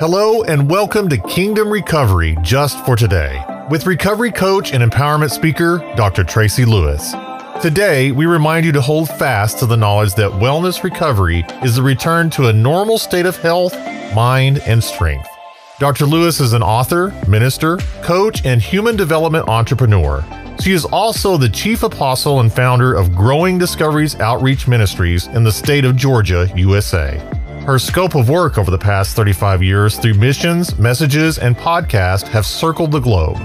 Hello, and welcome to Kingdom Recovery Just for Today with recovery coach and empowerment speaker, Dr. Tracy Lewis. Today, we remind you to hold fast to the knowledge that wellness recovery is the return to a normal state of health, mind, and strength. Dr. Lewis is an author, minister, coach, and human development entrepreneur. She is also the chief apostle and founder of Growing Discoveries Outreach Ministries in the state of Georgia, USA. Her scope of work over the past 35 years through missions, messages, and podcasts have circled the globe.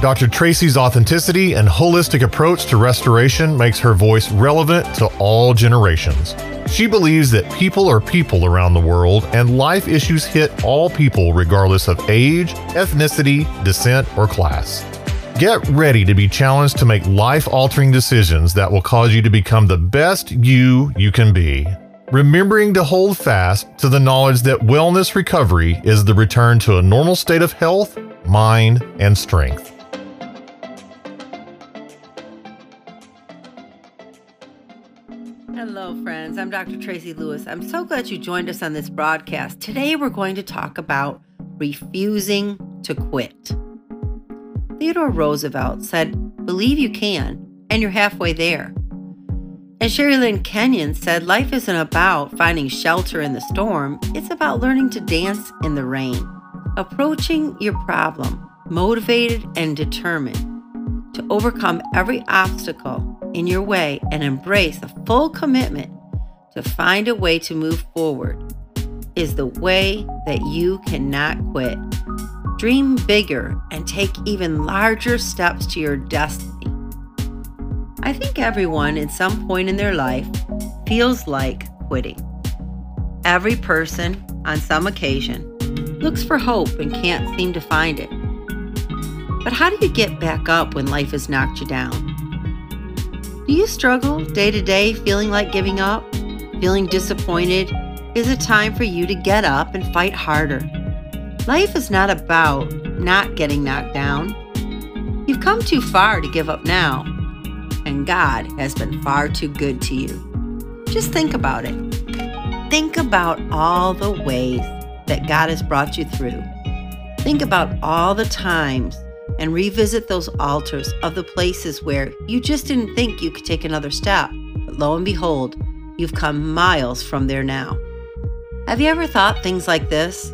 Dr. Tracy's authenticity and holistic approach to restoration makes her voice relevant to all generations. She believes that people are people around the world and life issues hit all people regardless of age, ethnicity, descent, or class. Get ready to be challenged to make life altering decisions that will cause you to become the best you you can be. Remembering to hold fast to the knowledge that wellness recovery is the return to a normal state of health, mind, and strength. Hello, friends. I'm Dr. Tracy Lewis. I'm so glad you joined us on this broadcast. Today, we're going to talk about refusing to quit. Theodore Roosevelt said, Believe you can, and you're halfway there. And Sherrilyn Kenyon said, Life isn't about finding shelter in the storm, it's about learning to dance in the rain. Approaching your problem, motivated and determined to overcome every obstacle in your way and embrace a full commitment to find a way to move forward, is the way that you cannot quit. Dream bigger and take even larger steps to your destiny. I think everyone at some point in their life feels like quitting. Every person, on some occasion, looks for hope and can't seem to find it. But how do you get back up when life has knocked you down? Do you struggle day to day feeling like giving up? Feeling disappointed? Is it time for you to get up and fight harder? Life is not about not getting knocked down. You've come too far to give up now and God has been far too good to you. Just think about it. Think about all the ways that God has brought you through. Think about all the times and revisit those altars of the places where you just didn't think you could take another step. But lo and behold, you've come miles from there now. Have you ever thought things like this?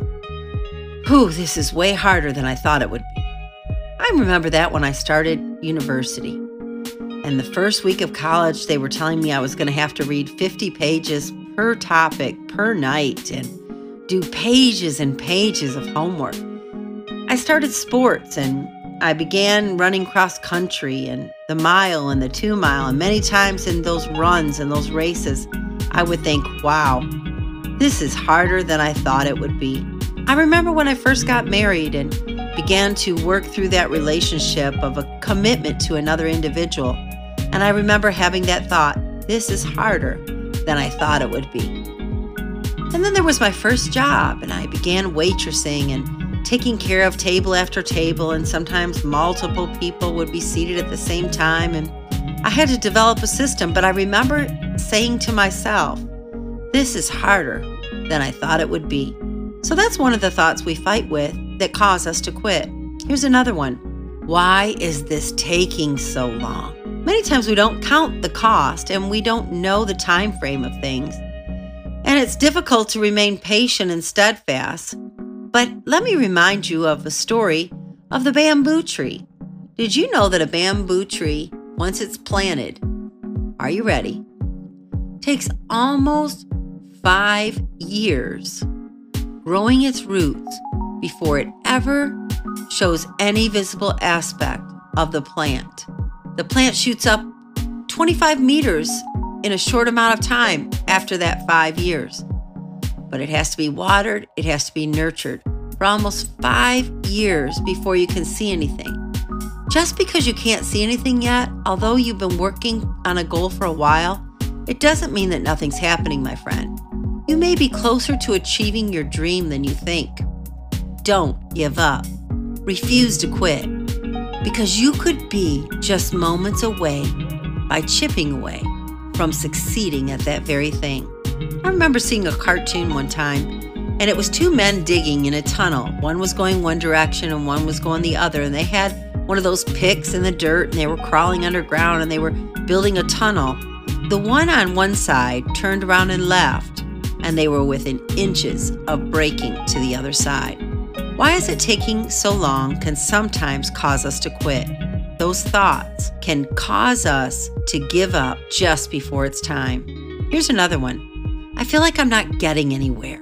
Whew, this is way harder than I thought it would be. I remember that when I started university. And the first week of college, they were telling me I was going to have to read 50 pages per topic per night and do pages and pages of homework. I started sports and I began running cross country and the mile and the two mile. And many times in those runs and those races, I would think, wow, this is harder than I thought it would be. I remember when I first got married and began to work through that relationship of a commitment to another individual. And I remember having that thought this is harder than I thought it would be. And then there was my first job, and I began waitressing and taking care of table after table, and sometimes multiple people would be seated at the same time. And I had to develop a system, but I remember saying to myself, This is harder than I thought it would be. So that's one of the thoughts we fight with that cause us to quit. Here's another one Why is this taking so long? Many times we don't count the cost and we don't know the time frame of things. And it's difficult to remain patient and steadfast. But let me remind you of a story of the bamboo tree. Did you know that a bamboo tree, once it's planted, are you ready? Takes almost five years growing its roots before it ever shows any visible aspect of the plant. The plant shoots up 25 meters in a short amount of time after that five years. But it has to be watered, it has to be nurtured for almost five years before you can see anything. Just because you can't see anything yet, although you've been working on a goal for a while, it doesn't mean that nothing's happening, my friend. You may be closer to achieving your dream than you think. Don't give up. Refuse to quit because you could be just moments away by chipping away from succeeding at that very thing. I remember seeing a cartoon one time, and it was two men digging in a tunnel. One was going one direction and one was going the other, and they had one of those picks in the dirt and they were crawling underground and they were building a tunnel. The one on one side turned around and left, and they were within inches of breaking to the other side. Why is it taking so long can sometimes cause us to quit. Those thoughts can cause us to give up just before it's time. Here's another one I feel like I'm not getting anywhere.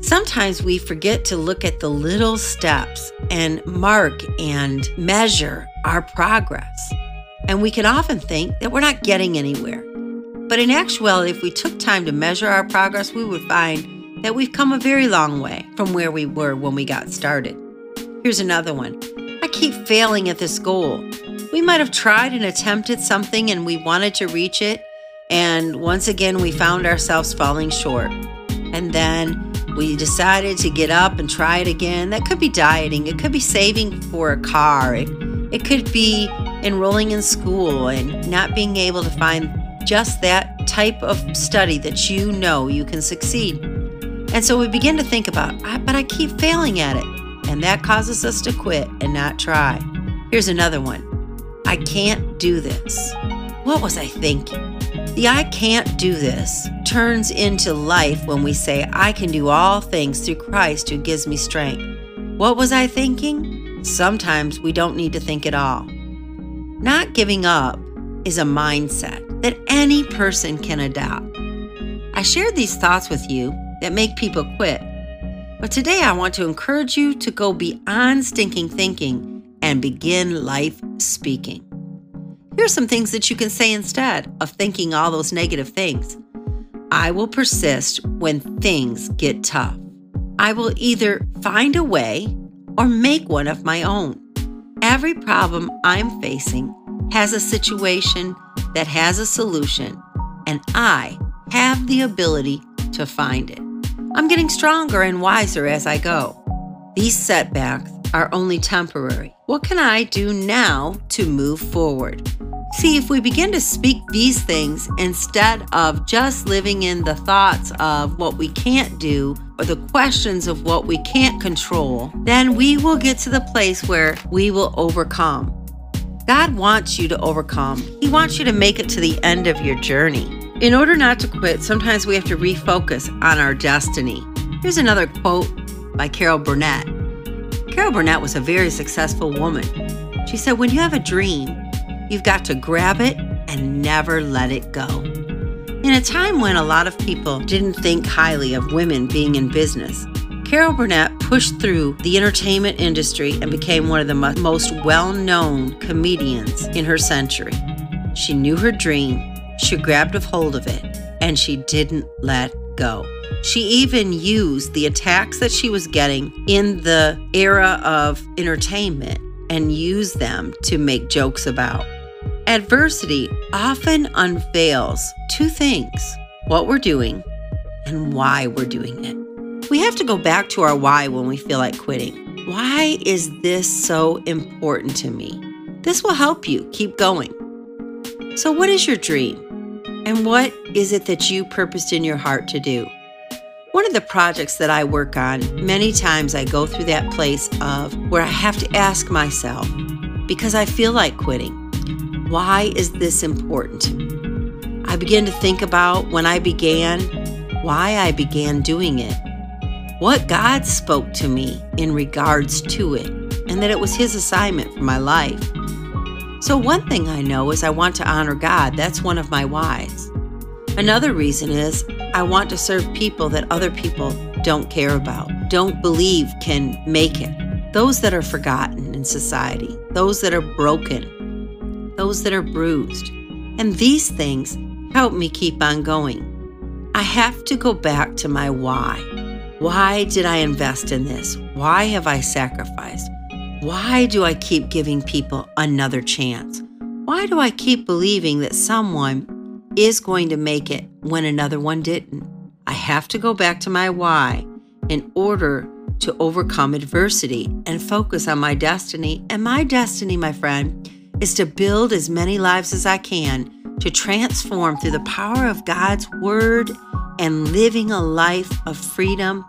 Sometimes we forget to look at the little steps and mark and measure our progress. And we can often think that we're not getting anywhere. But in actuality, if we took time to measure our progress, we would find that we've come a very long way from where we were when we got started. Here's another one I keep failing at this goal. We might have tried and attempted something and we wanted to reach it, and once again, we found ourselves falling short. And then we decided to get up and try it again. That could be dieting, it could be saving for a car, it, it could be enrolling in school and not being able to find just that type of study that you know you can succeed. And so we begin to think about, but I keep failing at it. And that causes us to quit and not try. Here's another one I can't do this. What was I thinking? The I can't do this turns into life when we say, I can do all things through Christ who gives me strength. What was I thinking? Sometimes we don't need to think at all. Not giving up is a mindset that any person can adopt. I shared these thoughts with you that make people quit. But today I want to encourage you to go beyond stinking thinking and begin life speaking. Here are some things that you can say instead of thinking all those negative things. I will persist when things get tough. I will either find a way or make one of my own. Every problem I'm facing has a situation that has a solution, and I have the ability to find it. I'm getting stronger and wiser as I go. These setbacks are only temporary. What can I do now to move forward? See, if we begin to speak these things instead of just living in the thoughts of what we can't do or the questions of what we can't control, then we will get to the place where we will overcome. God wants you to overcome, He wants you to make it to the end of your journey. In order not to quit, sometimes we have to refocus on our destiny. Here's another quote by Carol Burnett. Carol Burnett was a very successful woman. She said, When you have a dream, You've got to grab it and never let it go. In a time when a lot of people didn't think highly of women being in business, Carol Burnett pushed through the entertainment industry and became one of the most well known comedians in her century. She knew her dream, she grabbed a hold of it, and she didn't let go. She even used the attacks that she was getting in the era of entertainment and used them to make jokes about. Adversity often unveils two things what we're doing and why we're doing it. We have to go back to our why when we feel like quitting. Why is this so important to me? This will help you keep going. So, what is your dream? And what is it that you purposed in your heart to do? One of the projects that I work on, many times I go through that place of where I have to ask myself, because I feel like quitting, why is this important? I begin to think about when I began, why I began doing it, what God spoke to me in regards to it, and that it was His assignment for my life. So, one thing I know is I want to honor God. That's one of my whys. Another reason is I want to serve people that other people don't care about, don't believe can make it. Those that are forgotten in society, those that are broken, those that are bruised. And these things help me keep on going. I have to go back to my why. Why did I invest in this? Why have I sacrificed? Why do I keep giving people another chance? Why do I keep believing that someone is going to make it when another one didn't? I have to go back to my why in order to overcome adversity and focus on my destiny. And my destiny, my friend, is to build as many lives as I can to transform through the power of God's Word and living a life of freedom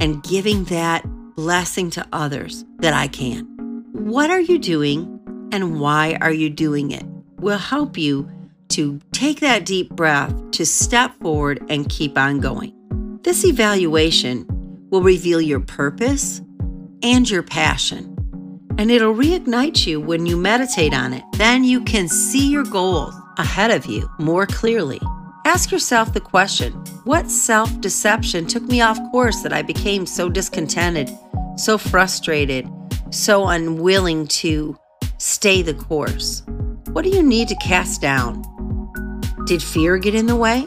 and giving that blessing to others that I can. What are you doing and why are you doing it will help you to take that deep breath, to step forward and keep on going. This evaluation will reveal your purpose and your passion, and it'll reignite you when you meditate on it. Then you can see your goals ahead of you more clearly. Ask yourself the question What self deception took me off course that I became so discontented, so frustrated, so unwilling to stay the course? What do you need to cast down? Did fear get in the way?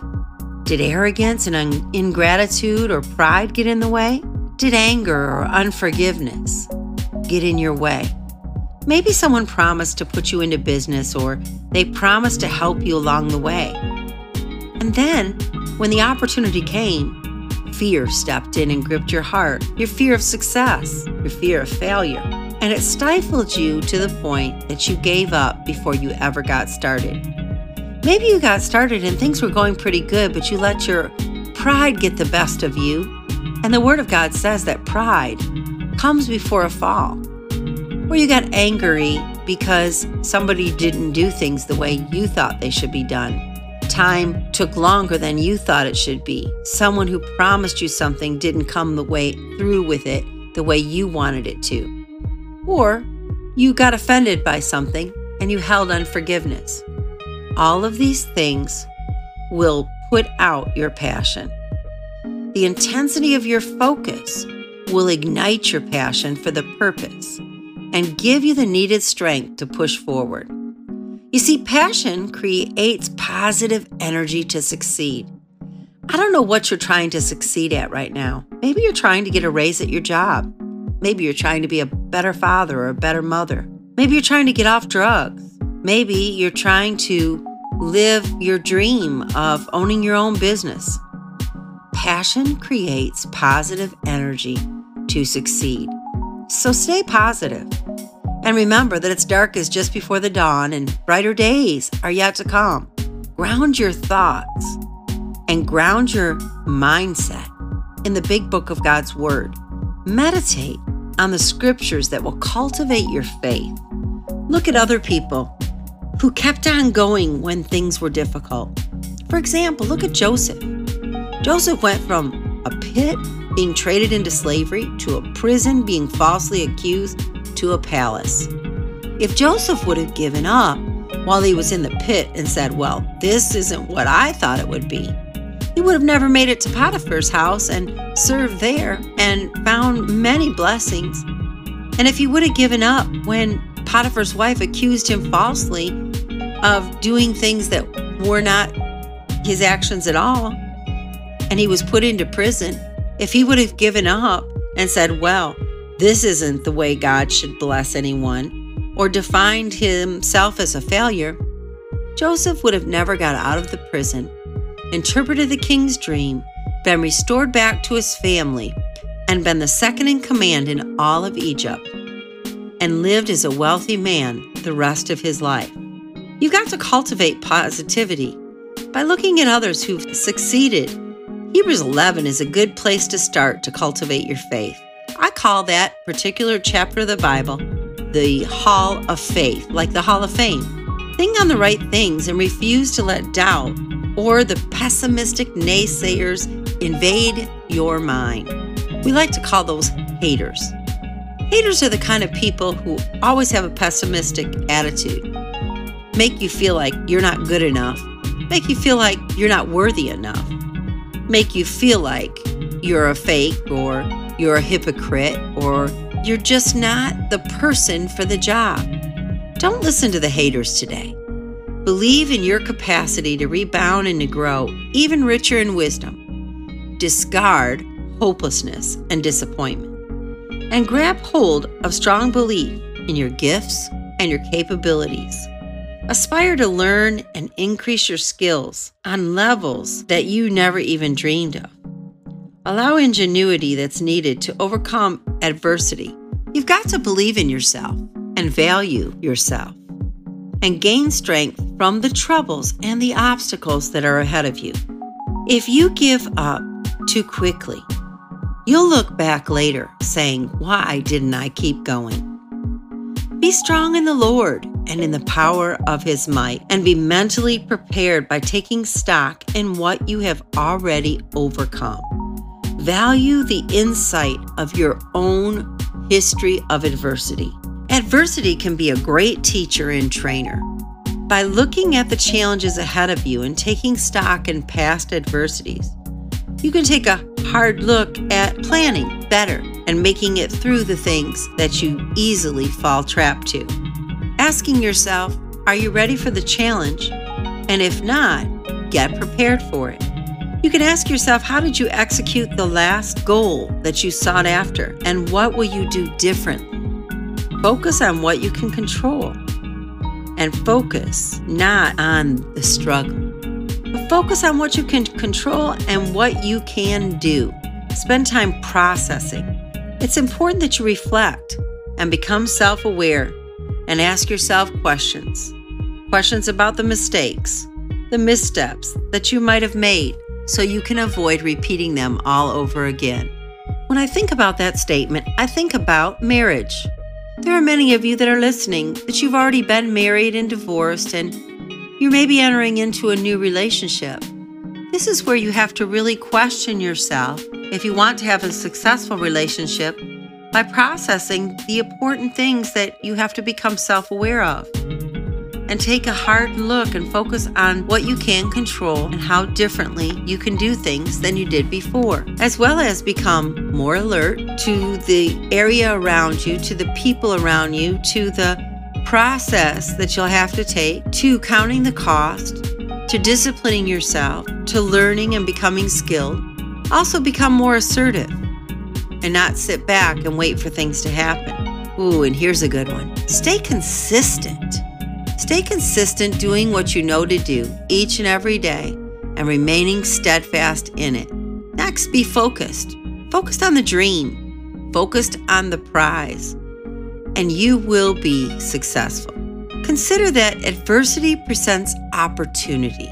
Did arrogance and un- ingratitude or pride get in the way? Did anger or unforgiveness get in your way? Maybe someone promised to put you into business or they promised to help you along the way. And then, when the opportunity came, fear stepped in and gripped your heart your fear of success, your fear of failure and it stifled you to the point that you gave up before you ever got started. Maybe you got started and things were going pretty good, but you let your pride get the best of you. And the Word of God says that pride comes before a fall. Or you got angry because somebody didn't do things the way you thought they should be done. Time took longer than you thought it should be. Someone who promised you something didn't come the way through with it the way you wanted it to. Or you got offended by something and you held unforgiveness. All of these things will put out your passion. The intensity of your focus will ignite your passion for the purpose and give you the needed strength to push forward. You see, passion creates positive energy to succeed. I don't know what you're trying to succeed at right now. Maybe you're trying to get a raise at your job. Maybe you're trying to be a better father or a better mother. Maybe you're trying to get off drugs. Maybe you're trying to live your dream of owning your own business. Passion creates positive energy to succeed. So stay positive. And remember that it's darkest just before the dawn and brighter days are yet to come. Ground your thoughts and ground your mindset in the big book of God's Word. Meditate on the scriptures that will cultivate your faith. Look at other people who kept on going when things were difficult. For example, look at Joseph. Joseph went from a pit being traded into slavery to a prison being falsely accused to a palace. If Joseph would have given up while he was in the pit and said, Well, this isn't what I thought it would be, he would have never made it to Potiphar's house and served there and found many blessings. And if he would have given up when Potiphar's wife accused him falsely of doing things that were not his actions at all, and he was put into prison, if he would have given up and said, Well, this isn't the way God should bless anyone, or defined himself as a failure, Joseph would have never got out of the prison interpreted the king's dream, been restored back to his family, and been the second in command in all of Egypt, and lived as a wealthy man the rest of his life. You've got to cultivate positivity by looking at others who've succeeded. Hebrews 11 is a good place to start to cultivate your faith. I call that particular chapter of the Bible the Hall of Faith, like the Hall of Fame. Think on the right things and refuse to let doubt or the pessimistic naysayers invade your mind. We like to call those haters. Haters are the kind of people who always have a pessimistic attitude, make you feel like you're not good enough, make you feel like you're not worthy enough, make you feel like you're a fake or you're a hypocrite or you're just not the person for the job. Don't listen to the haters today. Believe in your capacity to rebound and to grow, even richer in wisdom. Discard hopelessness and disappointment. And grab hold of strong belief in your gifts and your capabilities. Aspire to learn and increase your skills on levels that you never even dreamed of. Allow ingenuity that's needed to overcome adversity. You've got to believe in yourself and value yourself and gain strength from the troubles and the obstacles that are ahead of you. If you give up too quickly, You'll look back later saying, Why didn't I keep going? Be strong in the Lord and in the power of his might, and be mentally prepared by taking stock in what you have already overcome. Value the insight of your own history of adversity. Adversity can be a great teacher and trainer. By looking at the challenges ahead of you and taking stock in past adversities, you can take a hard look at planning better and making it through the things that you easily fall trapped to. Asking yourself, are you ready for the challenge? And if not, get prepared for it. You can ask yourself, how did you execute the last goal that you sought after? And what will you do differently? Focus on what you can control and focus not on the struggle. But focus on what you can control and what you can do. Spend time processing. It's important that you reflect and become self aware and ask yourself questions. Questions about the mistakes, the missteps that you might have made so you can avoid repeating them all over again. When I think about that statement, I think about marriage. There are many of you that are listening that you've already been married and divorced, and you may be entering into a new relationship. This is where you have to really question yourself if you want to have a successful relationship by processing the important things that you have to become self aware of and take a hard look and focus on what you can control and how differently you can do things than you did before, as well as become more alert to the area around you, to the people around you, to the process that you'll have to take, to counting the cost, to disciplining yourself, to learning and becoming skilled. Also, become more assertive and not sit back and wait for things to happen. Ooh, and here's a good one stay consistent. Stay consistent doing what you know to do each and every day and remaining steadfast in it. Next, be focused. Focused on the dream, focused on the prize, and you will be successful. Consider that adversity presents opportunity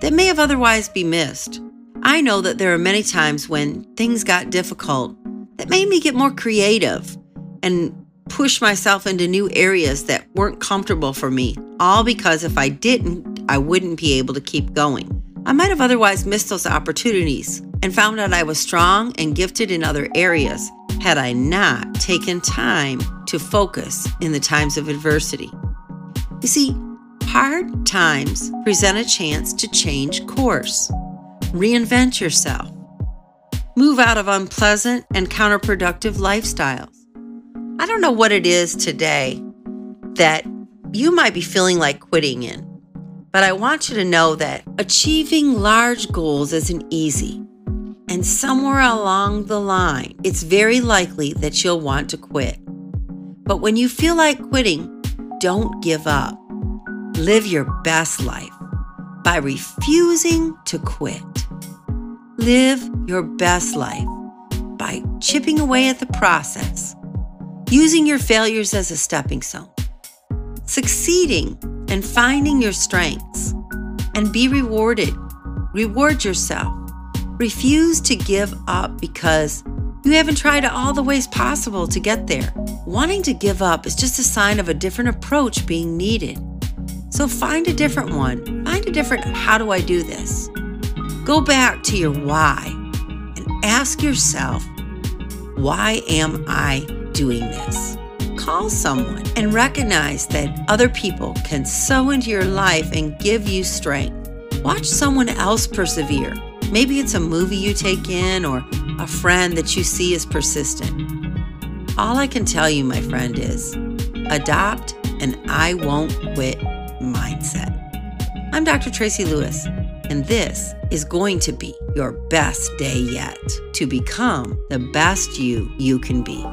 that may have otherwise been missed. I know that there are many times when things got difficult that made me get more creative and push myself into new areas that weren't comfortable for me, all because if I didn't, I wouldn't be able to keep going. I might have otherwise missed those opportunities and found out I was strong and gifted in other areas had I not taken time to focus in the times of adversity. You see, hard times present a chance to change course, reinvent yourself, move out of unpleasant and counterproductive lifestyles I don't know what it is today that you might be feeling like quitting in, but I want you to know that achieving large goals isn't easy. And somewhere along the line, it's very likely that you'll want to quit. But when you feel like quitting, don't give up. Live your best life by refusing to quit. Live your best life by chipping away at the process using your failures as a stepping stone, succeeding and finding your strengths, and be rewarded. Reward yourself. Refuse to give up because you haven't tried all the ways possible to get there. Wanting to give up is just a sign of a different approach being needed. So find a different one. Find a different how do I do this? Go back to your why and ask yourself, why am I doing this. Call someone and recognize that other people can sow into your life and give you strength. Watch someone else persevere. Maybe it's a movie you take in or a friend that you see is persistent. All I can tell you, my friend, is adopt an I won't quit mindset. I'm Dr. Tracy Lewis, and this is going to be your best day yet to become the best you you can be.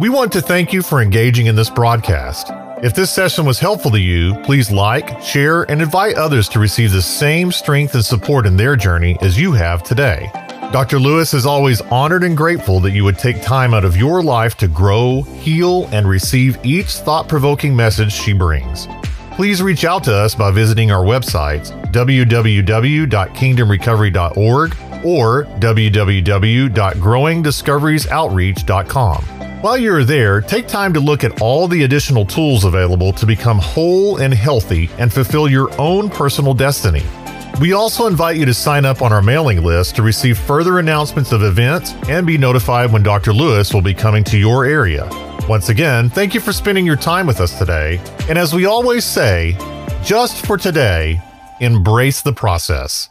We want to thank you for engaging in this broadcast. If this session was helpful to you, please like, share, and invite others to receive the same strength and support in their journey as you have today. Dr. Lewis is always honored and grateful that you would take time out of your life to grow, heal, and receive each thought provoking message she brings. Please reach out to us by visiting our websites, www.kingdomrecovery.org or www.growingdiscoveriesoutreach.com. While you're there, take time to look at all the additional tools available to become whole and healthy and fulfill your own personal destiny. We also invite you to sign up on our mailing list to receive further announcements of events and be notified when Dr. Lewis will be coming to your area. Once again, thank you for spending your time with us today. And as we always say, just for today, embrace the process.